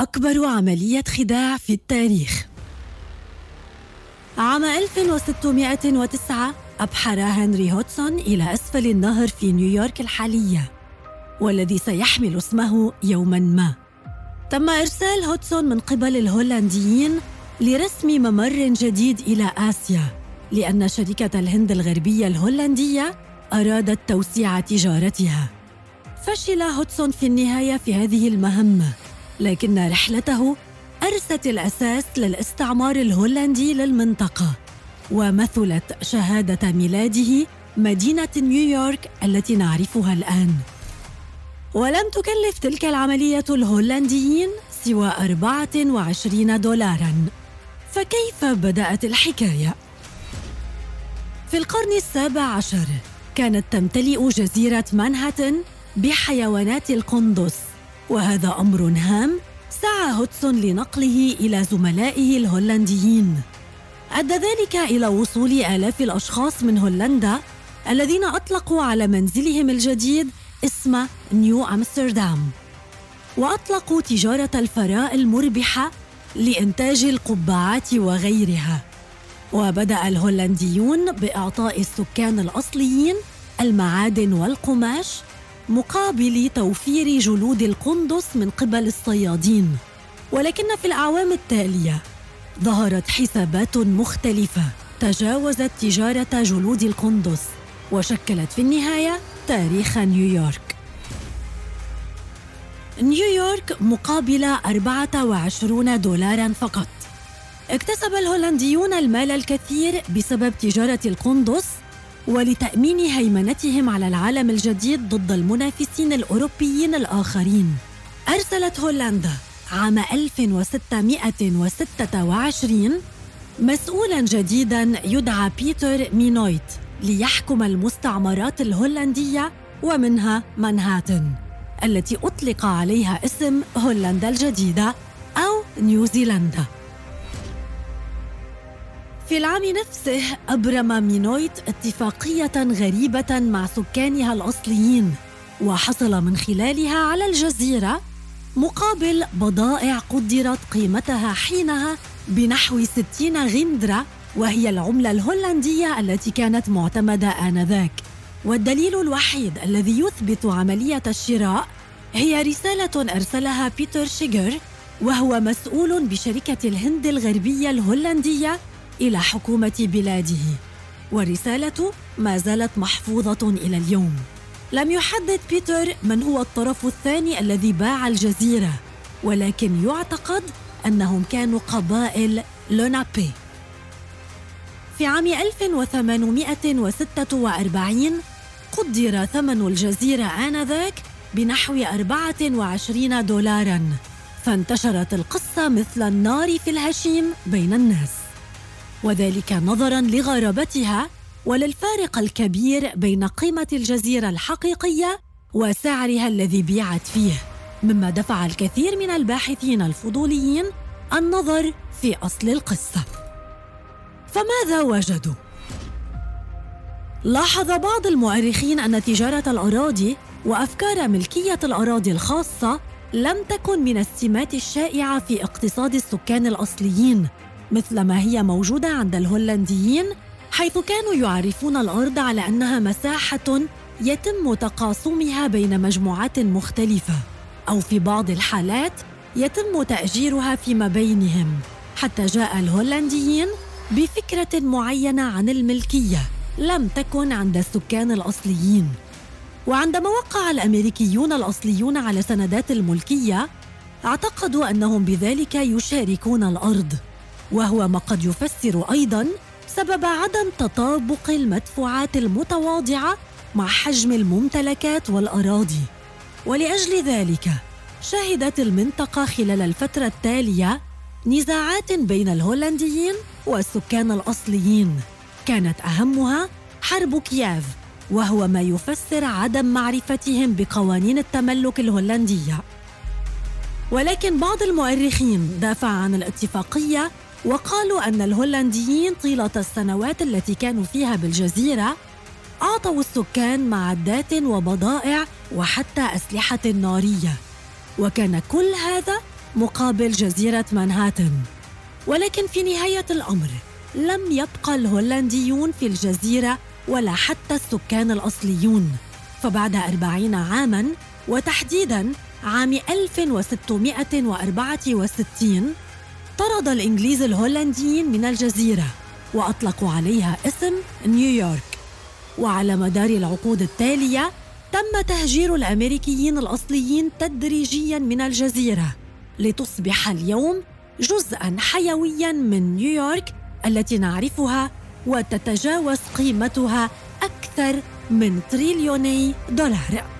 أكبر عملية خداع في التاريخ. عام 1609 أبحر هنري هوتسون إلى أسفل النهر في نيويورك الحالية والذي سيحمل اسمه يوما ما. تم إرسال هوتسون من قبل الهولنديين لرسم ممر جديد إلى آسيا لأن شركة الهند الغربية الهولندية أرادت توسيع تجارتها. فشل هوتسون في النهاية في هذه المهمة. لكن رحلته أرست الأساس للاستعمار الهولندي للمنطقة ومثلت شهادة ميلاده مدينة نيويورك التي نعرفها الآن. ولم تكلف تلك العملية الهولنديين سوى 24 دولارا. فكيف بدأت الحكاية؟ في القرن السابع عشر كانت تمتلئ جزيرة مانهاتن بحيوانات القندس وهذا أمر هام سعى هوتسون لنقله إلى زملائه الهولنديين. أدى ذلك إلى وصول آلاف الأشخاص من هولندا الذين أطلقوا على منزلهم الجديد اسم نيو أمستردام. وأطلقوا تجارة الفراء المربحة لإنتاج القبعات وغيرها. وبدأ الهولنديون بإعطاء السكان الأصليين المعادن والقماش مقابل توفير جلود القندس من قبل الصيادين. ولكن في الأعوام التالية ظهرت حسابات مختلفة تجاوزت تجارة جلود القندس وشكلت في النهاية تاريخ نيويورك. نيويورك مقابل 24 دولارا فقط. اكتسب الهولنديون المال الكثير بسبب تجارة القندس ولتأمين هيمنتهم على العالم الجديد ضد المنافسين الأوروبيين الآخرين. أرسلت هولندا عام 1626 مسؤولا جديدا يدعى بيتر مينويت ليحكم المستعمرات الهولندية ومنها مانهاتن التي أطلق عليها اسم هولندا الجديدة أو نيوزيلندا. في العام نفسه أبرم مينويت اتفاقية غريبة مع سكانها الأصليين وحصل من خلالها على الجزيرة مقابل بضائع قدرت قيمتها حينها بنحو 60 غندرة وهي العملة الهولندية التي كانت معتمدة آنذاك. والدليل الوحيد الذي يثبت عملية الشراء هي رسالة أرسلها بيتر شيجر وهو مسؤول بشركة الهند الغربية الهولندية إلى حكومة بلاده. والرسالة ما زالت محفوظة إلى اليوم لم يحدد بيتر من هو الطرف الثاني الذي باع الجزيرة ولكن يعتقد أنهم كانوا قبائل لونابي. في عام 1846 قدر ثمن الجزيرة آنذاك بنحو 24 دولارا فانتشرت القصة مثل النار في الهشيم بين الناس. وذلك نظرا لغرابتها وللفارق الكبير بين قيمة الجزيرة الحقيقية وسعرها الذي بيعت فيه. مما دفع الكثير من الباحثين الفضوليين النظر في أصل القصة. فماذا وجدوا؟ لاحظ بعض المؤرخين أن تجارة الأراضي وأفكار ملكية الأراضي الخاصة لم تكن من السمات الشائعة في اقتصاد السكان الأصليين. مثل ما هي موجودة عند الهولنديين حيث كانوا يعرفون الأرض على أنها مساحة يتم تقاسمها بين مجموعات مختلفة أو في بعض الحالات يتم تأجيرها فيما بينهم. حتى جاء الهولنديين بفكرة معينة عن الملكية لم تكن عند السكان الأصليين. وعندما وقع الأمريكيون الأصليون على سندات الملكية اعتقدوا أنهم بذلك يشاركون الأرض. وهو ما قد يفسر أيضا سبب عدم تطابق المدفوعات المتواضعة مع حجم الممتلكات والأراضي. ولأجل ذلك شهدت المنطقة خلال الفترة التالية نزاعات بين الهولنديين والسكان الأصليين. كانت أهمها حرب كييف وهو ما يفسر عدم معرفتهم بقوانين التملك الهولندية. ولكن بعض المؤرخين دافع عن الاتفاقية وقالوا أن الهولنديين طيلة السنوات التي كانوا فيها بالجزيرة أعطوا السكان معدات وبضائع وحتى أسلحة نارية. وكان كل هذا مقابل جزيرة مانهاتن. ولكن في نهاية الأمر لم يبقى الهولنديون في الجزيرة ولا حتى السكان الأصليون. فبعد أربعين عاماً وتحديداً عام 1664 طرد الإنجليز الهولنديين من الجزيرة وأطلقوا عليها اسم نيويورك وعلى مدار العقود التالية تم تهجير الأمريكيين الأصليين تدريجيا من الجزيرة لتصبح اليوم جزءا حيويا من نيويورك التي نعرفها وتتجاوز قيمتها أكثر من تريليوني دولار.